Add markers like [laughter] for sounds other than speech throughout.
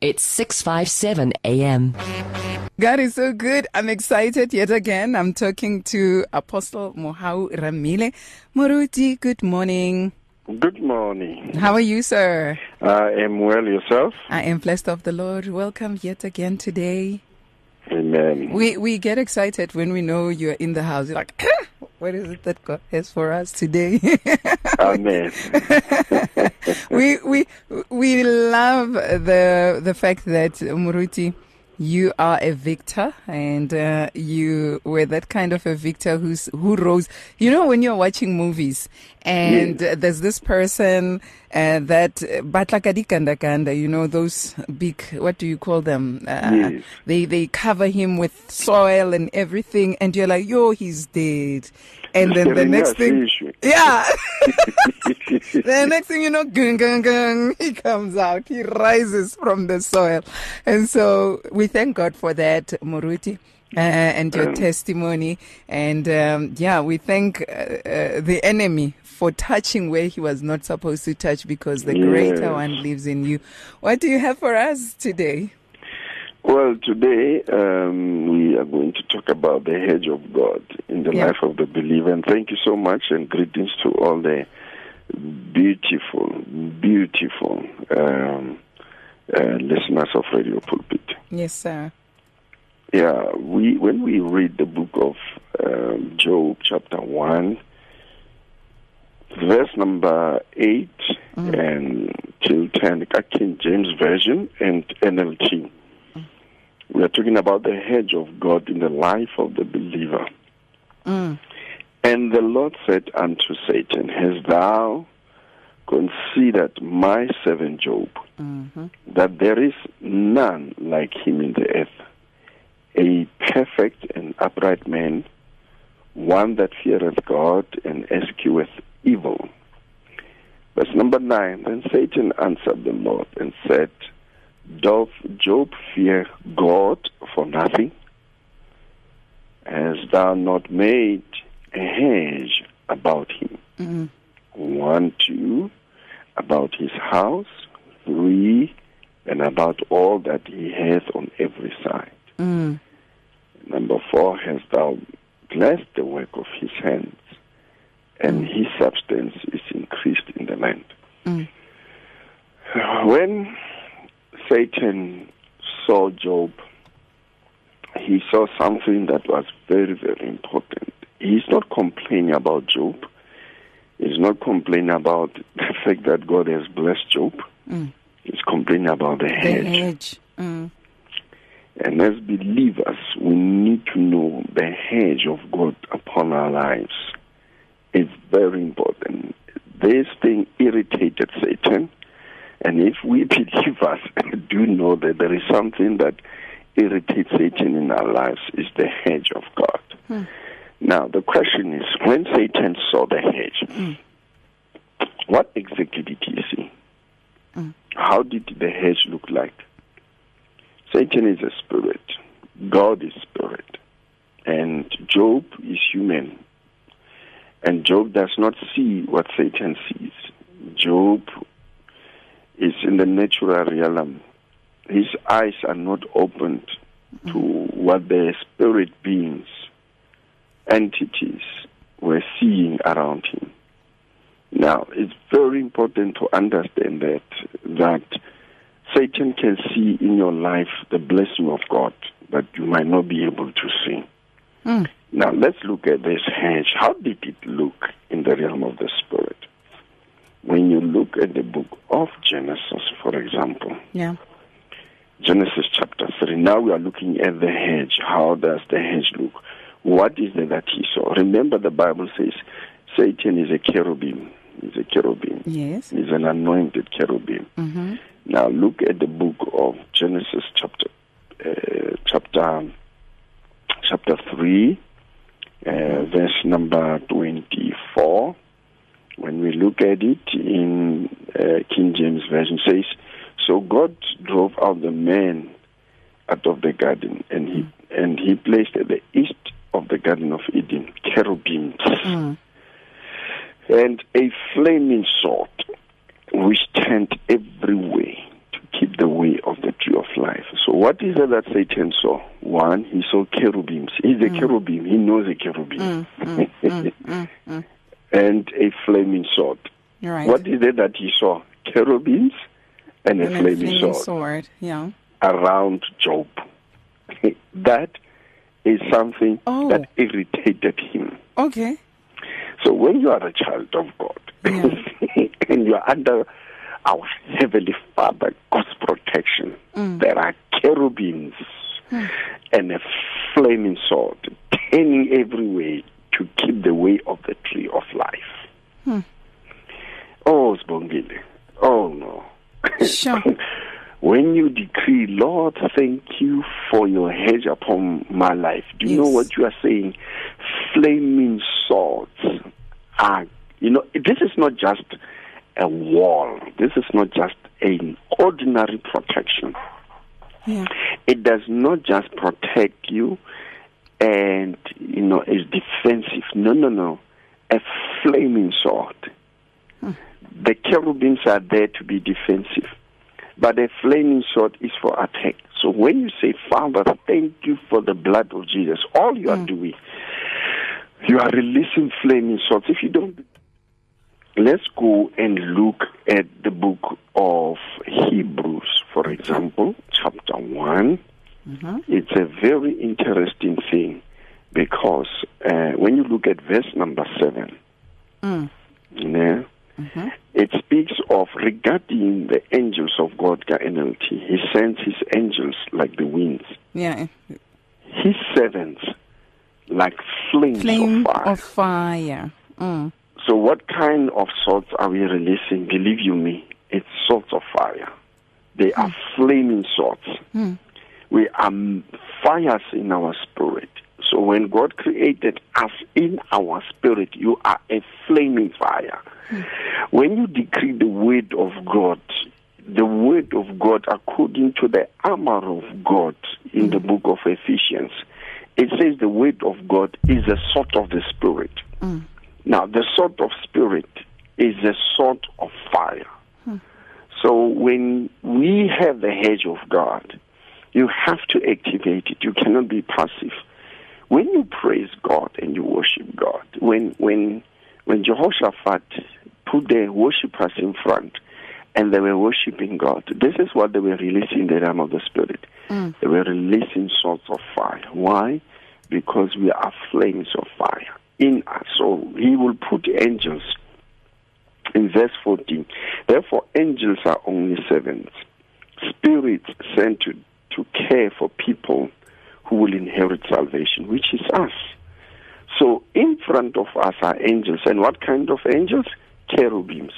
It's 657 AM. God is so good. I'm excited yet again. I'm talking to Apostle Mohau Rammile. Moruti, good morning. Good morning. How are you, sir? I am well yourself. I am blessed of the Lord. Welcome yet again today. Amen. We we get excited when we know you're in the house. You're like, [clears throat] what is it that God has for us today? [laughs] Amen. we we we love the the fact that Muruti you are a victor and uh, you were that kind of a victor who's who rose you know when you're watching movies and Yes. uh, there's this person uh, that batlakadi kanda kanda you know those big what do you call them uh, Yes. they they cover him with soil and everything and you're like yo he's dead and then the next thing yeah [laughs] the next thing you know, gung, gung, gung, he comes out. He rises from the soil. And so we thank God for that, Moruti. Uh, and your Um, testimony, and um, yeah, we thank uh, uh, the enemy for touching where he was not supposed to touch because the greater one lives in you. What do you have for us today? Well, today um, we are going to talk about the hedge of God in the Yeah. life of the believer. And thank you so much, and greetings to all the beautiful, beautiful um, uh, listeners of Radio Pulpit. Yes, sir. Yeah, we when we read the book of um, Job, chapter one, verse number eight and till ten, King James Version and NLT. We are talking about the hedge of God in the life of the believer. Mm. And the Lord said unto Satan, Hast thou considered my servant Job, hmm that there is none like him in the earth, a perfect and upright man, one that feareth God and escheweth evil. Verse number nine Then Satan answered the Lord and said, Doth Job fear God for nothing? Hast thou not made a hedge about him? mm One, two, about his house, three, and about all that he hath on every side. Mm. Number four, hast thou blessed the work of his hands, and his substance is increased in the land. Mm. When Satan saw Job, he saw something that was very, very important. He's not complaining about Job. He's not complaining about the fact that God has blessed Job. Mm. He's complaining about the The hedge. hedge. Mm. And as believers, we need to know the hedge of God upon our lives. It's very important. This thing irritated Satan. And if we [laughs] believers do know that there is something that irritates Satan in our lives, is the hedge of God. Hmm. Now, the question is when Satan saw the hedge, what exactly did he see? Mm. How did the hedge look like? Satan is a spirit, God is spirit, and Job is human. And Job does not see what Satan sees. Job is in the natural realm. His eyes are not opened to what the spirit beings, entities, were seeing around him. Now, it's very important to understand that that Satan can see in your life the blessing of God that you might not be able to see. Mm. Now, let's look at this hedge. How did it look in the realm of the spirit? When you look at the book of Genesis, for example, Yeah. Genesis chapter 3. Now we are looking at the hedge. How does the hedge look? What is it that he saw? Remember, the Bible says Satan is a cherubim. He's a cherubim. Yes. He's an anointed cherubim. Mm-hmm. Now look at the book of Genesis chapter uh, chapter chapter 3 uh, verse number 24 when we look at it in uh, King James version says so God drove out the man out of the garden and he and he placed at the east of the garden of Eden cherubims Mm. and a flaming sword which turned every way to keep the way of the tree of life. So, what is it that Satan saw? One, he saw cherubims. He's a hmm. cherubim. He knows a cherubim. Hmm, hmm, and a flaming sword. Right. What is it that he saw? Cherubims and a And flaming flaming sword sword. Yeah. around Job. [laughs] that is something Oh. that irritated him. Okay. So when you are a child of God Yeah. [laughs] and you are under our Heavenly Father, God's protection, Mm. there are cherubims and a flaming sword turning every way to keep the way of the tree of life. Hmm. Oh, Sbongile. Oh, no. Sure. [laughs] when you decree, Lord, thank you for your hedge upon my life. Do you know what you are saying? Flaming swords are, you know, this is not just a wall. This is not just an ordinary protection. Yeah. It does not just protect you and, you know, is defensive. No, no, no. A flaming sword. Hmm. The cherubims are there to be defensive, but a flaming sword is for attack. So when you say, Father, thank you for the blood of Jesus, all you are hmm. doing, you are releasing flaming swords. If you don't, let's go and look at the book of Hebrews, for example, chapter 1. It's a very interesting thing because uh, when you look at verse number 7, Mm. yeah, it speaks of regarding the angels of God, NLT. He sends his angels like the winds, Yeah. his servants like flames Flame of fire. of fire. Mm. So, what kind of swords are we releasing? Believe you me, it's swords of fire. They are flaming swords. We are fires in our spirit. So, when God created us in our spirit, you are a flaming fire. When you decree the word of God, the word of God according to the armor of God in the book of Ephesians, it says the word of God is a sword of the spirit. Now, the sword of spirit is a sword of fire. So, when we have the hedge of God, you have to activate it. You cannot be passive. When you praise God and you worship God, when when when Jehoshaphat put the worshippers in front and they were worshiping God, this is what they were releasing the realm of the spirit. Mm. They were releasing swords of fire. Why? Because we are flames of fire in us. So he will put angels in verse 14. Therefore, angels are only servants, spirits sent to, to care for people who will inherit salvation, which is us. So, in front of us are angels. And what kind of angels? Cherubims.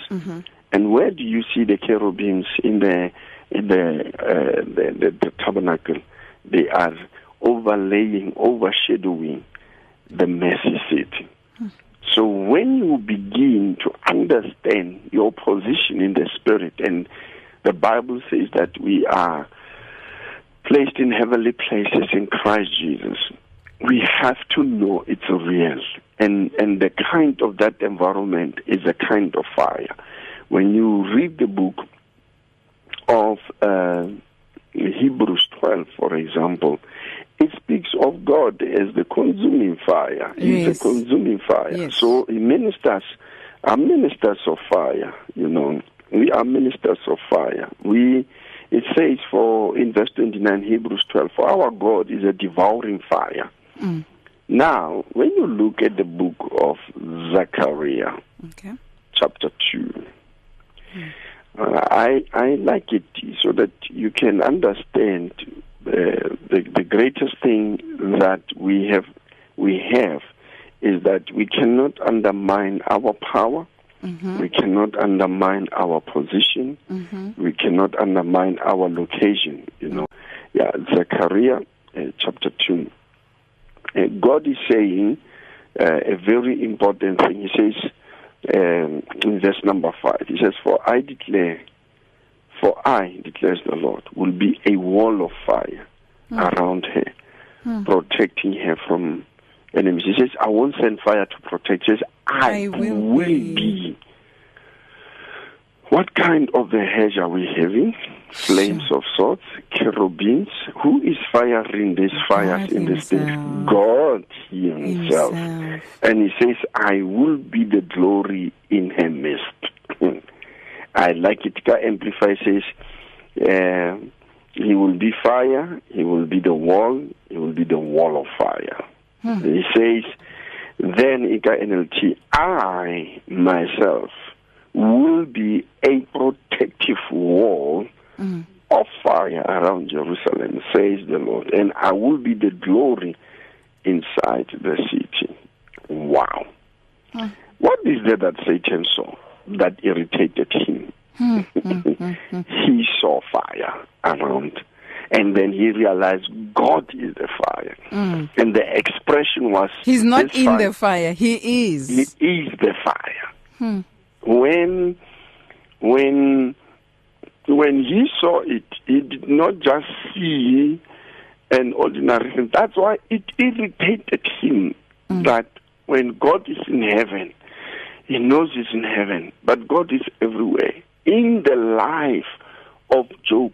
And where do you see the cherubims in the in the, uh, the, the the tabernacle? They are overlaying, overshadowing the mercy seat. So when you begin to understand your position in the spirit, and the Bible says that we are placed in heavenly places in Christ Jesus, we have to know it's real. And and the kind of that environment is a kind of fire. When you read the book of uh, Hebrews 12, for example, it speaks of God as the consuming fire. He's Yes. the consuming fire. Yes. So he ministers are ministers of fire, you know. We are ministers of fire. We it says for in verse twenty nine Hebrews twelve, for our God is a devouring fire. Now, when you look at the book of Zechariah, Okay. chapter 2. Uh, I I like it so that you can understand uh, the the greatest thing that we have we have is that we cannot undermine our power. We cannot undermine our position. We cannot undermine our location. You know, yeah, Zechariah uh, chapter two. Uh, God is saying uh, a very important thing. He says um, in verse number five, He says, "For I declare, for I declares the Lord, will be a wall of fire around her, protecting her from enemies." He says, "I won't send fire to protect." He says, "I, I will will be." be." What kind of a hedge are we having? Flames of sorts, cherubims. Who is firing these fires God in this thing? God Himself. Himself. And He says, I will be the glory in her midst. [laughs] I like it. Amplify says, uh, He will be fire, He will be the wall, He will be the wall of fire. Hmm. He says, then Ika NLT, I myself will be a protective wall hmm. of fire around Jerusalem, says the Lord, and I will be the glory inside the city. Wow. Hmm. What is there that Satan saw that irritated him? [laughs] he saw fire around. And then he realized God is the fire. Mm. And the expression was He's not in fire- the fire. He is. he is the fire. Hmm. When when when he saw it, he did not just see an ordinary thing. That's why it irritated him hmm. that when God is in heaven, he knows he's in heaven, but God is everywhere. In the life of Job,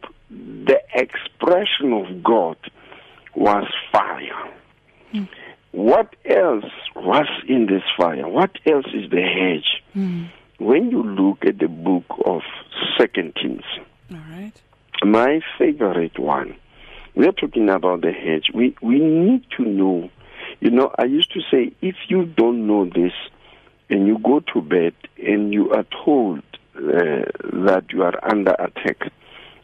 expression of God was fire. What else was in this fire? What else is the hedge? When you look at the book of Second Kings, All right. my favorite one, we are talking about the hedge. We we need to know. You know, I used to say if you don't know this, and you go to bed and you are told uh, that you are under attack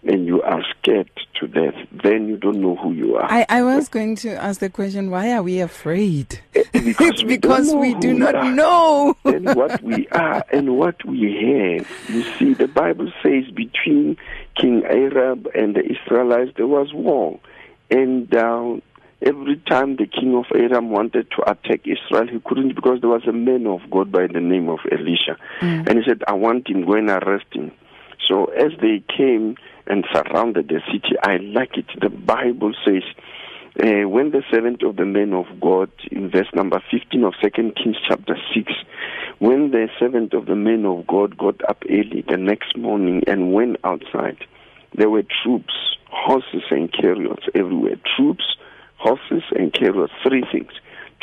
and you are scared to death, then you don't know who you are. I, I was going to ask the question why are we afraid? Because it's [laughs] we because we do not are. know. [laughs] and what we are and what we have. You see, the Bible says between King Aram and the Israelites there was war, and uh, every time the king of Aram wanted to attack Israel, he couldn't because there was a man of God by the name of Elisha, and he said, "I want him, go and arrest him." So as they came and surrounded the city, I like it. The Bible says. Uh, when the servant of the man of God, in verse number 15 of Second Kings chapter 6, when the servant of the man of God got up early the next morning and went outside, there were troops, horses and chariots everywhere. Troops, horses and chariots, three things.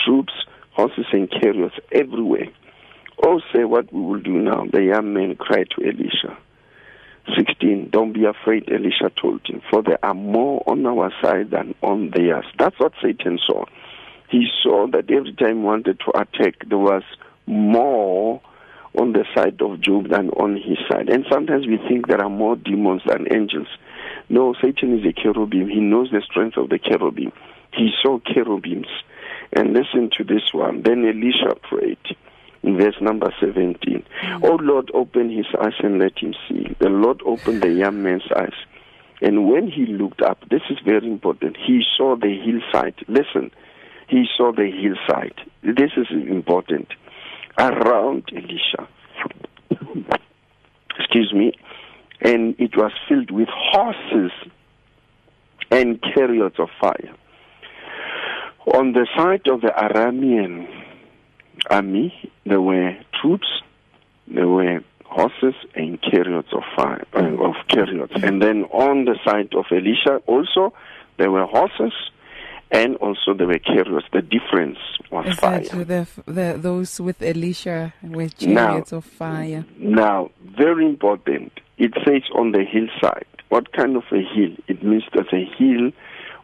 Troops, horses and chariots everywhere. Oh, say what we will do now. The young man cried to Elisha. 16. Don't be afraid, Elisha told him, for there are more on our side than on theirs. That's what Satan saw. He saw that every time he wanted to attack, there was more on the side of Job than on his side. And sometimes we think there are more demons than angels. No, Satan is a cherubim. He knows the strength of the cherubim. He saw cherubims. And listen to this one. Then Elisha prayed in verse number 17. Oh Lord, open his eyes and let him see. The Lord opened the young man's eyes. And when he looked up, this is very important, he saw the hillside. Listen, he saw the hillside. This is important. Around Elisha. Excuse me. And it was filled with horses and chariots of fire. On the side of the Aramean army, there were troops, there were horses and chariots of fire, uh, of chariots. And then on the side of Elisha also, there were horses and also there were chariots. The difference was Is fire. that the, the those with Elisha with Now- chariots of fire? Now, very important. It says on the hillside. What kind of a hill? It means there's a hill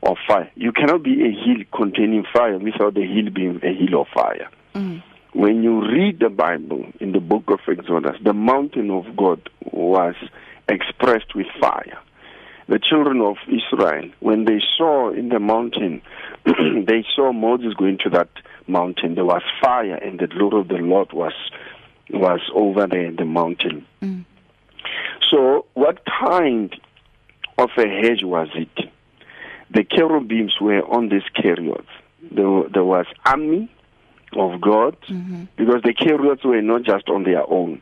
of fire. You cannot be a hill containing fire without the hill being a hill of fire. When you read the Bible in the book of Exodus, the mountain of God was expressed with fire. The children of Israel, when they saw in the mountain, [clears throat] they saw Moses going to that mountain. There was fire, and the glory of the Lord was was over the, the mountain. Mm. So, what kind of a hedge was it? The cherubims were on these chariots. There, there was army of God mm-hmm. because the chariots were not just on their own.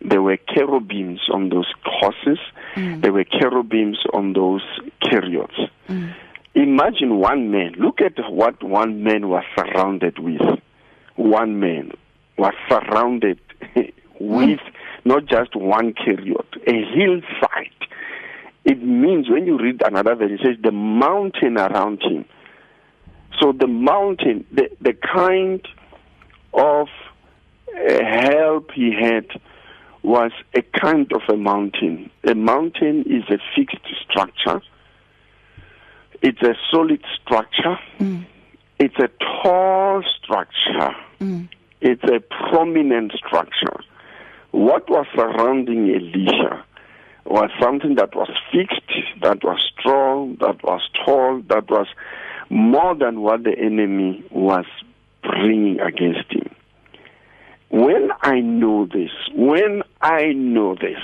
There were cherubims on those horses. Mm. There were cherubims on those chariots. Mm. Imagine one man. Look at what one man was surrounded with. One man was surrounded [laughs] with not just one chariot, a hillside. It means when you read another verse, it says the mountain around him. So the mountain, the, the kind of uh, help he had was a kind of a mountain. A mountain is a fixed structure. It's a solid structure. Mm. It's a tall structure. Mm. It's a prominent structure. What was surrounding Elisha was something that was fixed, that was strong, that was tall, that was more than what the enemy was bringing against him. When I know this, when I know this,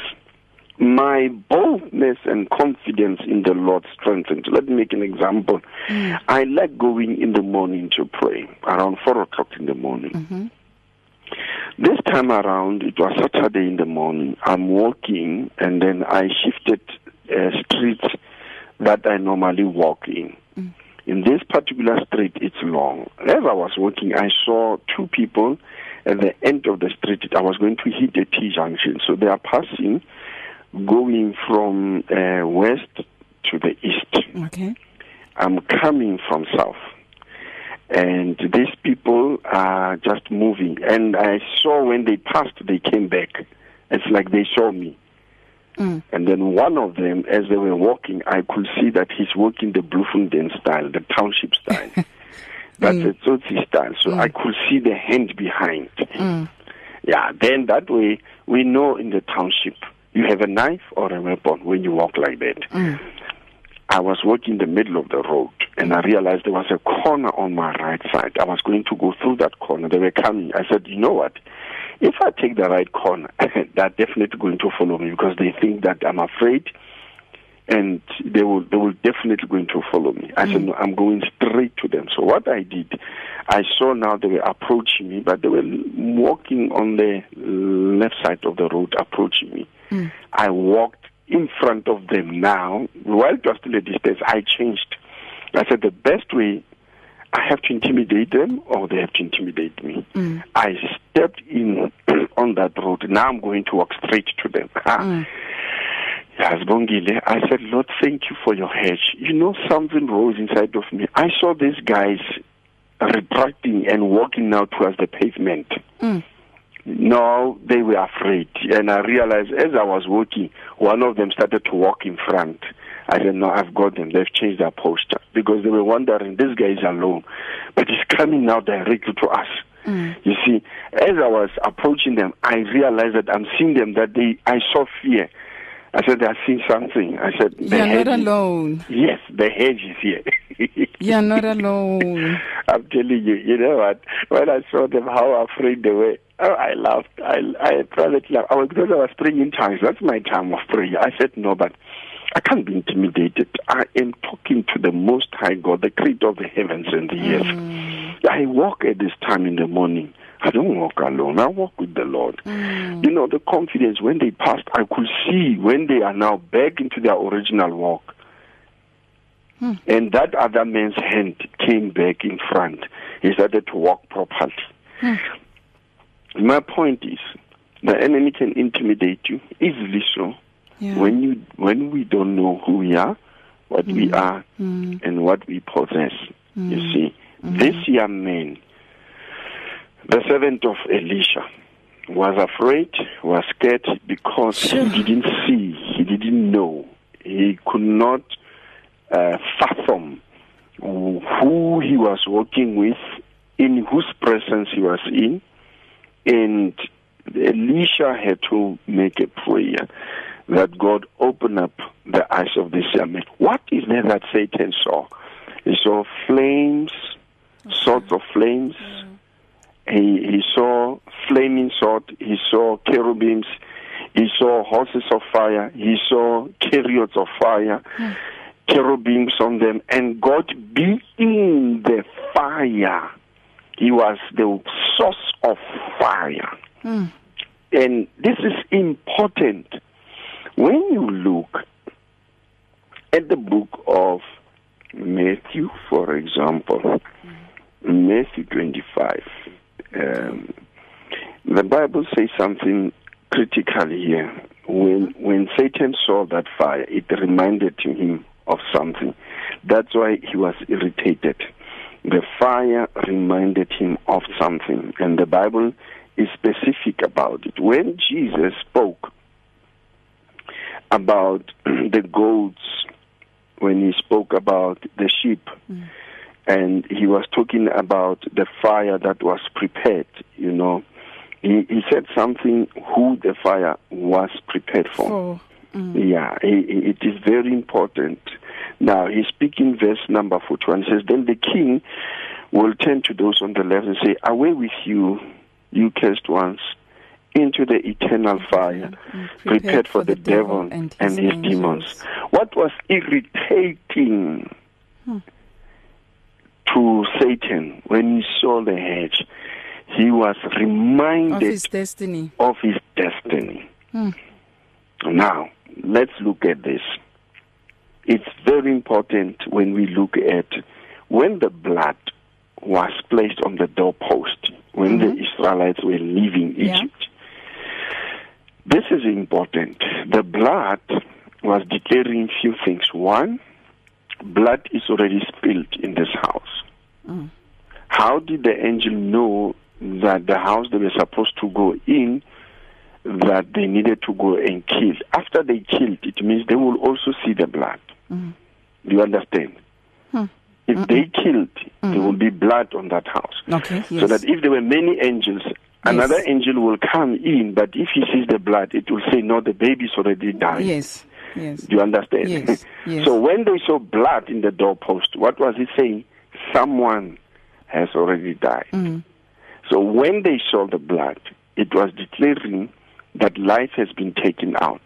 my boldness and confidence in the Lord strengthens. Let me make an example. Mm. I like going in the morning to pray around four o'clock in the morning. Mm-hmm. This time around, it was Saturday in the morning. I'm walking, and then I shifted a street that I normally walk in. Mm. In this particular street, it's long. As I was walking, I saw two people at the end of the street. I was going to hit a T junction, so they are passing, going from uh, west to the east. Okay. I'm coming from south. And these people are just moving. And I saw when they passed, they came back. It's like they saw me. Mm. And then one of them, as they were walking, I could see that he's walking the Bloemfontein style, the township style. [laughs] That's Mm. a Tsotsi style. So I could see the hand behind. Mm. Yeah, then that way we know in the township you have a knife or a weapon when you walk like that. Mm. I was walking in the middle of the road and I realized there was a corner on my right side. I was going to go through that corner. They were coming. I said, you know what? If I take the right corner, [laughs] they're definitely going to follow me because they think that I'm afraid and they will they will definitely going to follow me. I said, no, I'm going straight to them. So what I did, I saw now they were approaching me, but they were walking on the left side of the road, approaching me. Mm. I walked in front of them now. While it was still a distance, I changed. I said the best way I have to intimidate them or they have to intimidate me. Mm. I stepped in [clears throat] on that road. Now I'm going to walk straight to them. Mm. I said, Lord, thank you for your hedge. You know, something rose inside of me. I saw these guys retracting and walking now towards the pavement. Mm. No, they were afraid. And I realized as I was walking, one of them started to walk in front. I said, no, I've got them. They've changed their posture because they were wondering, this guy is alone. But he's coming now directly to us. Mm. You see, as I was approaching them, I realized that I'm seeing them, that they, I saw fear. I said, I see something. I said, You're not is- alone. Yes, the hedge is here. [laughs] You're not alone. [laughs] I'm telling you, you know what? When I saw them, how afraid they were, oh, I laughed. I, I privately laughed. I was, because I was praying in tongues. That's my time of prayer. I said, no, but I can't be intimidated. I am talking to the Most High God, the creator of the heavens and the earth. Mm. I walk at this time in the morning. I don't walk alone. I walk with the Lord. Mm. You know, the confidence when they passed, I could see when they are now back into their original walk. Hmm. And that other man's hand came back in front. He started to walk properly. Hmm. My point is, the enemy can intimidate you easily so Yeah. when you when we don't know who we are, what we are, Mm. and what we possess. You see, this young man, the servant of Elisha, was afraid, was scared because Sure. he didn't see, he didn't know, he could not uh, fathom who he was working with, in whose presence he was in, and Elisha had to make a prayer that God open up the eyes of man. What is there that Satan saw? He saw flames, swords of flames. He, he saw flaming sword. He saw cherubims. He saw horses of fire. He saw chariots of fire, cherubims on them, and God being the fire. He was the source of fire. Mm. And this is important. When you look at the book of Matthew, for example, Matthew 25, um, the Bible says something critical here. When when Satan saw that fire, it reminded him of something. That's why he was irritated. The fire reminded him of something, and the Bible is specific about it. When Jesus spoke about [clears throat] the goats, when he spoke about the sheep, mm. and he was talking about the fire that was prepared, you know, he, he said something who the fire was prepared for. mm. Yeah, it is very important. Now, he's speaking verse number 41. He says, Then the king will turn to those on the left and say, Away with you, you cursed ones, into the eternal fire prepared, prepared for, for the, the devil devil and and his his demons. What was irritating Hmm. to Satan when he saw the hedge? He was reminded of his destiny. of his destiny. Hmm. Now, let's look at this. It's very important when we look at when the blood was placed on the doorpost, when Mhm. the Israelites were leaving. Egypt. This is important. The blood was declaring few things. One, blood is already spilled in this house. Mm. How did the angel know that the house they were supposed to go in that they needed to go and kill? After they killed, it means they will also see the blood. Mm. Do you understand? Hmm. If they killed, there will be blood on that house. Okay. Yes. So that if there were many angels, another Yes. angel will come in, but if he sees the blood, it will say, no, the baby's already died. yes. Yes. Do you understand? Yes, [laughs] yes. so when they saw blood in the doorpost, what was he saying? Someone has already died. Mm. So when they saw the blood, it was declaring that life has been taken out.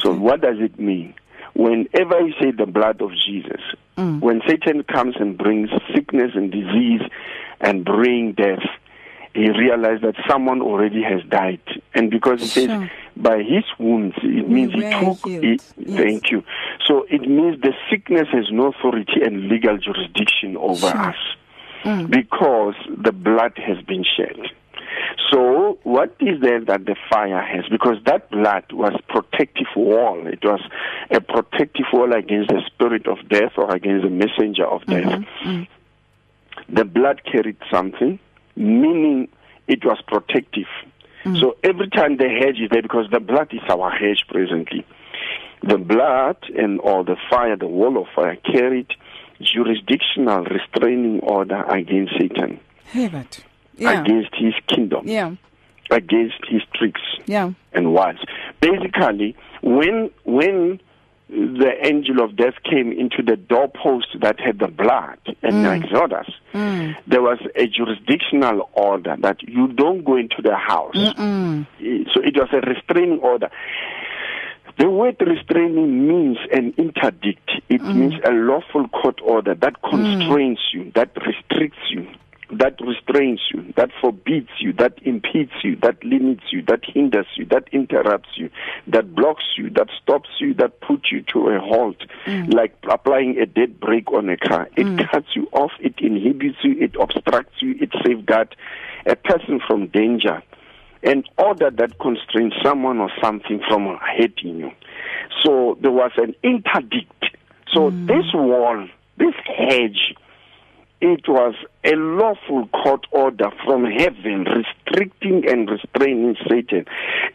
So what does it mean? Whenever you say the blood of Jesus, Mm. when Satan comes and brings sickness and disease and bring death, he realized that someone already has died. And because he says by his wounds, it means he took it. Yes. Thank you. So it means the sickness has no authority and legal jurisdiction over Sure. us Mm. because the blood has been shed. So, what is there that the fire has? Because that blood was protective wall. It was a protective wall against the spirit of death or against the messenger of death. Mm. The blood carried something, meaning it was protective. Mm. So every time the hedge is there, because the blood is our hedge presently, the blood and all the fire, the wall of fire, carried jurisdictional restraining order against Satan, Hey, but yeah. against his kingdom, Yeah. against his tricks Yeah. and wiles. Basically, when when the angel of death came into the doorpost that had the blood in Exodus, Mm. there was a jurisdictional order that you don't go into the house. Mm. So it was a restraining order. The word restraining means an interdict. It means a lawful court order that constrains you, that restricts you, that restrains you, that forbids you, that impedes you, that limits you, that hinders you, that interrupts you, that blocks you, that stops you, that puts you to a halt, mm. like applying a dead brake on a car. It mm. cuts you off, it inhibits you, it obstructs you, it safeguards a person from danger an order that constrains someone or something from hurting you. So there was an interdict. So mm. this wall, this hedge, it was a lawful court order from heaven restricting and restraining Satan.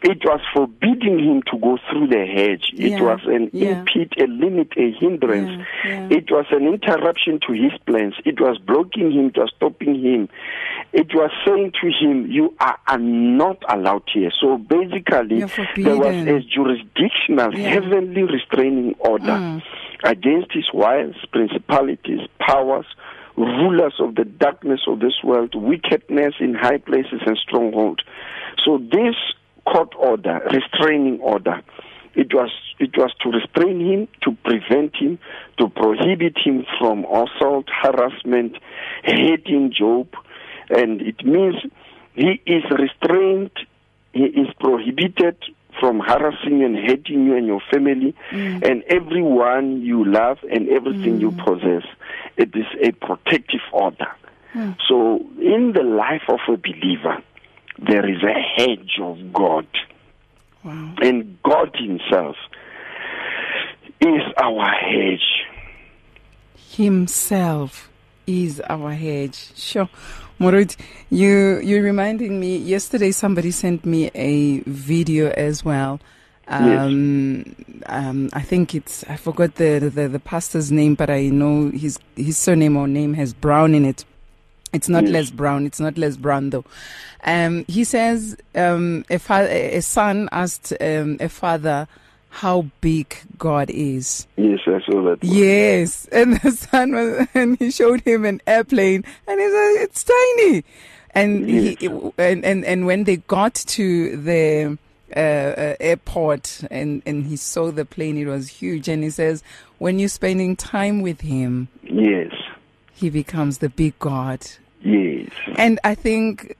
It was forbidding him to go through the hedge. It Yeah, was an yeah. impede, a limit, a hindrance. Yeah. It was an interruption to his plans. It was blocking him, it was stopping him. It was saying to him, You are, are not allowed here. So basically, there was a jurisdictional, heavenly restraining order Mm. against his wiles, principalities, powers, rulers of the darkness of this world, wickedness in high places and stronghold. So this court order, restraining order, it was it was to restrain him, to prevent him, to prohibit him from assault, harassment, hating Job, and it means he is restrained, he is prohibited from harassing and hating you and your family mm. and everyone you love and everything you mm. possess. It is a protective order. Hmm. So, in the life of a believer, there is a hedge of God Wow. And God Himself is our hedge. Himself is our hedge. Sure. Morut, you you're reminding me yesterday somebody sent me a video as well. Um, um, I think it's I forgot the, the the pastor's name, but I know his his surname or name has Brown in it. It's not Yes. Les Brown. It's not Les Brown though. Um, he says um, a, fa- a son asked um, a father how big God is. Yes, I saw that. one. Yes, [laughs] and the son was, and he showed him an airplane, and he said it's tiny, and he, and, and and when they got to the uh, airport, and and he saw the plane, it was huge, and he says, when you're spending time with him, Yes, he becomes the big God, yes, and I think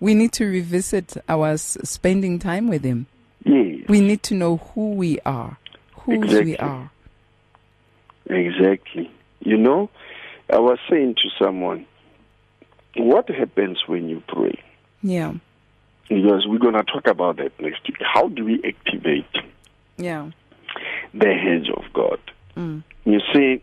we need to revisit our spending time with him. yes. We need to know who we are, whose we are. Exactly. You know, I was saying to someone, what happens when you pray? Yeah, Because we're going to talk about that next week. How do we activate yeah. the hedge of God? Mm. You see,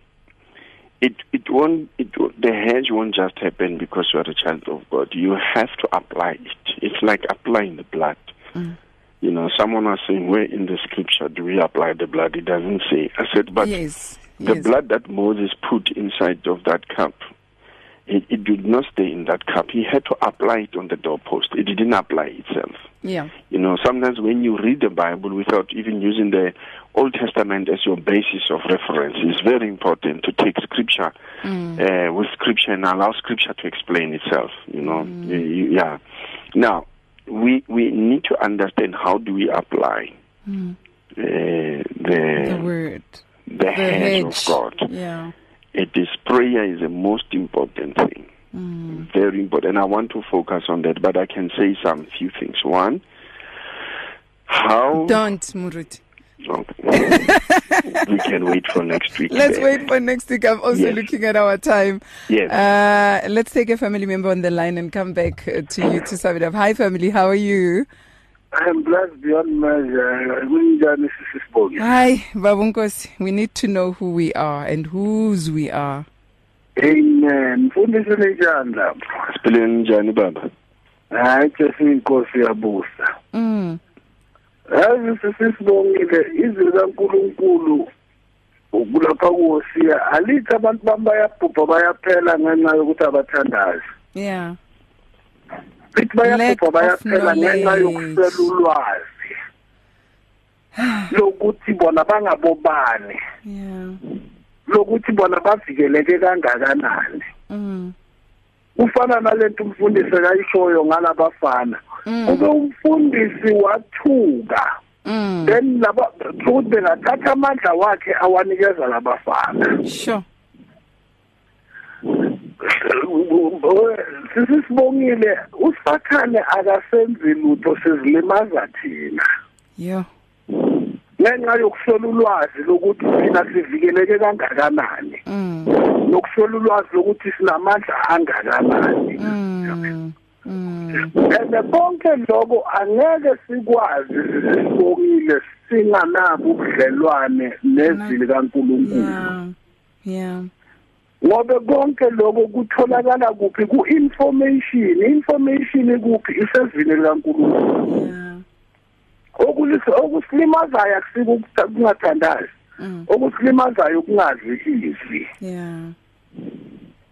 it it won't it the hedge won't just happen because you are a child of God. You have to apply it. It's like applying the blood. Mm. You know, someone was saying, where in the scripture do we apply the blood? It doesn't say. I said, but yes, the yes. blood that Moses put inside of that cup, it, it did not stay in that cup. He had to apply it on the doorpost. It didn't apply itself. Yeah, You know, sometimes when you read the Bible without even using the Old Testament as your basis of reference, it's very important to take Scripture uh, with Scripture and allow Scripture to explain itself. You know, you- yeah. Now, we we need to understand how do we apply uh, the the word, the, the hedge, hedge. of God. Yeah, It is prayer is the most important thing. Very important. And I want to focus on that, but I can say some few things. One, how don't Murut. Okay. [laughs] we can wait for next week. Let's then. wait for next week. I'm also Yes. looking at our time. Yes. Uh, let's take a family member on the line and come back uh, to you to sum it up. Hi, family. How are you? I'm blessed beyond measure. Kunjani sisibonge? Hi, Babunkosi. We need to know who we are and whose we are. Amen. Mfundisi njani lapho? Siphileni njani baba? Hayi ke siyinkosi yabusa. Mm. Yazi sisibongile izwi kaNkuluNkulu kulapha kuwosiya alithi abantu bami bayabhubha bayaphela ngenxa yokuthi abathandazi. Yeah. Lithi Lack bayabhubha of bayaphela ngenxa knowledge. yokuswela ulwazi. [sighs] lokuthi bona bangabobani Yeah. lokuthi bona bavikeleke kangakanani Mm. kufana nalento umfundisi kayishoyo ngalabafana Mm. ube umfundisi wathuka Mm. then laba ukuthi bengathatha amandla wakhe awanikeza labafana Sure. Sisibongile usakhane akasenzi lutho sizilimaza thina Yeah. ngenxa yokuswela ulwazi lokuthi thina sivikeleke kangakanani Mm. nokuswela ulwazi lokuthi sinamandla angakanani Mm. Mm. and konke lokho angeke sikwazi sisibongile singanabo ubudlelwane nezwi likaNkuluNkulu Yeah. Yeah. Ngoba konke lokho kutholakala kuphi? Ku-information. Information ikuphi? Isezwini likaNkulunkulu. Okusilimazayo ukutha- kungathandazi. Mm. okusilimazayo kungazi izwi.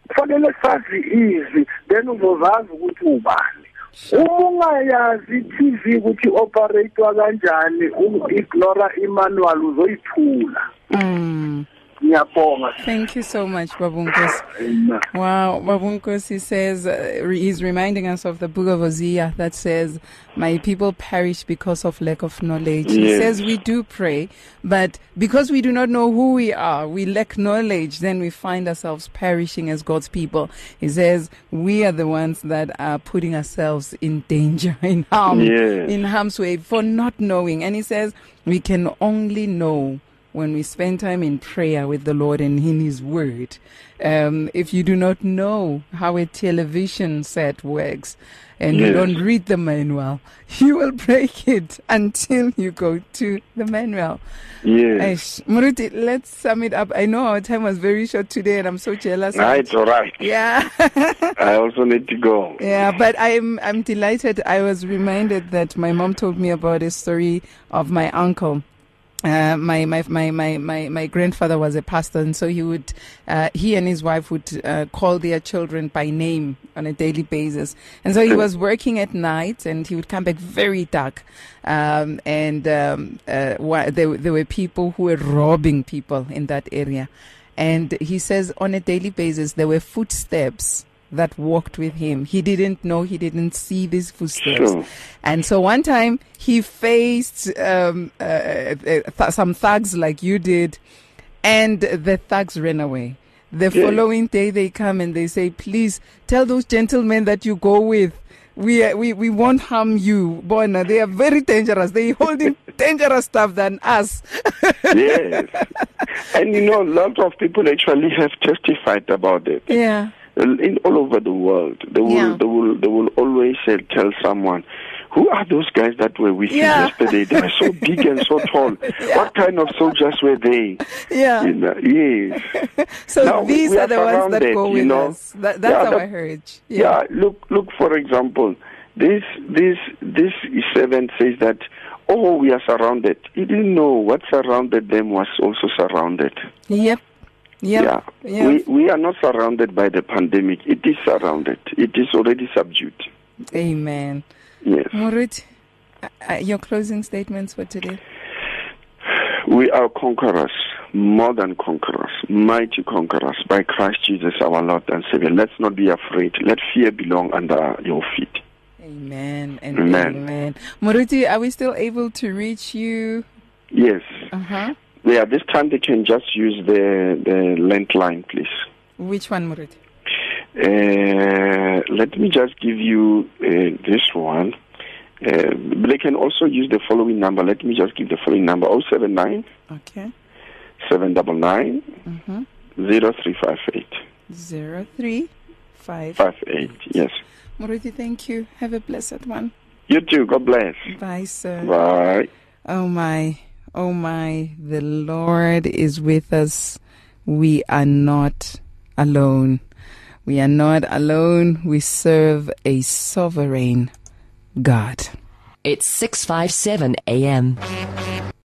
Kufanele sazi izwi then uzozazi ukuthi ubani. Uma ungayazi i-TV ukuthi operatewa kanjani u-ignora i-manual uzoyiphula Mm. Ngiyabonga Thank you so much, Babunkosi. Amen. Wow, Babunkosi says uh, he's reminding us of the book of Hosea that says, "My people perish because of lack of knowledge." He says we do pray, but because we do not know who we are, we lack knowledge. Then we find ourselves perishing as God's people. He says we are the ones that are putting ourselves in danger, [laughs] in harm, Yes. in harm's way for not knowing. And he says we can only know when we spend time in prayer with the Lord and in His Word. Um, if you do not know how a television set works and you don't read the manual, [laughs] you will break it until you go to the manual. Yes. Aish, Muruti, let's sum it up. I know our time was very short today and I'm so jealous. Ah, it's all right. Yeah. [laughs] I also need to go. Yeah, but I'm I'm delighted. I was reminded that my mom told me about a story of my uncle. Uh, my, my my my my my grandfather was a pastor, and so he would uh, he and his wife would uh, call their children by name on a daily basis. And so he was [coughs] working at night, and he would come back very dark. Um, and um, uh, there there were people who were robbing people in that area. And he says on a daily basis there were footsteps that walked with him. He didn't know, he didn't see these footsteps. Sure. And so one time he faced um, uh, uh, th- some thugs like you did, and the thugs ran away. The Yeah. following day they come and they say, please tell those gentlemen that you go with. We, uh, we we won't harm you, Bona. They are very dangerous. They holding [laughs] dangerous stuff than us. yes. [laughs] And you know, a lot of people actually have testified about it. yeah. In all over the world, they will, Yeah. they will, they will always say, tell someone, who are those guys that were with Yeah. you yesterday? They were so big and so tall. [laughs] What kind of soldiers were they? Yeah. You know, yes. [laughs] So Now, these are the ones that go you with know. us. That, that's Yeah, our that- heritage. Yeah. look, look. For example, this this this servant says that, oh, we are surrounded. He didn't know what surrounded them was also surrounded. Yep. Yeah, Yep. we we are not surrounded by the pandemic. It is surrounded. It is already subdued. Amen. Yes, Murut, uh, uh, your closing statements for today. we are conquerors, more than conquerors, mighty conquerors by Christ Jesus our Lord and Savior. Let's not be afraid. Let fear belong under your feet. Amen and Amen. amen. Muruti, are we still able to reach you? Yes. Uh huh. Yeah, this time they can just use the the landline, please. Which one, Muruti? Uh, let me just give you uh, this one. Uh, they can also use the following number. Let me just give the following number: 079 Okay. 799 Mm-hmm. 0358. Zero three five. 58. Yes. Muruti, thank you. Have a blessed one. You too. God bless. Bye, sir. Bye. Oh my, oh my, the Lord is with us. We are not alone. We are not alone. We serve a sovereign God. It's 657 AM.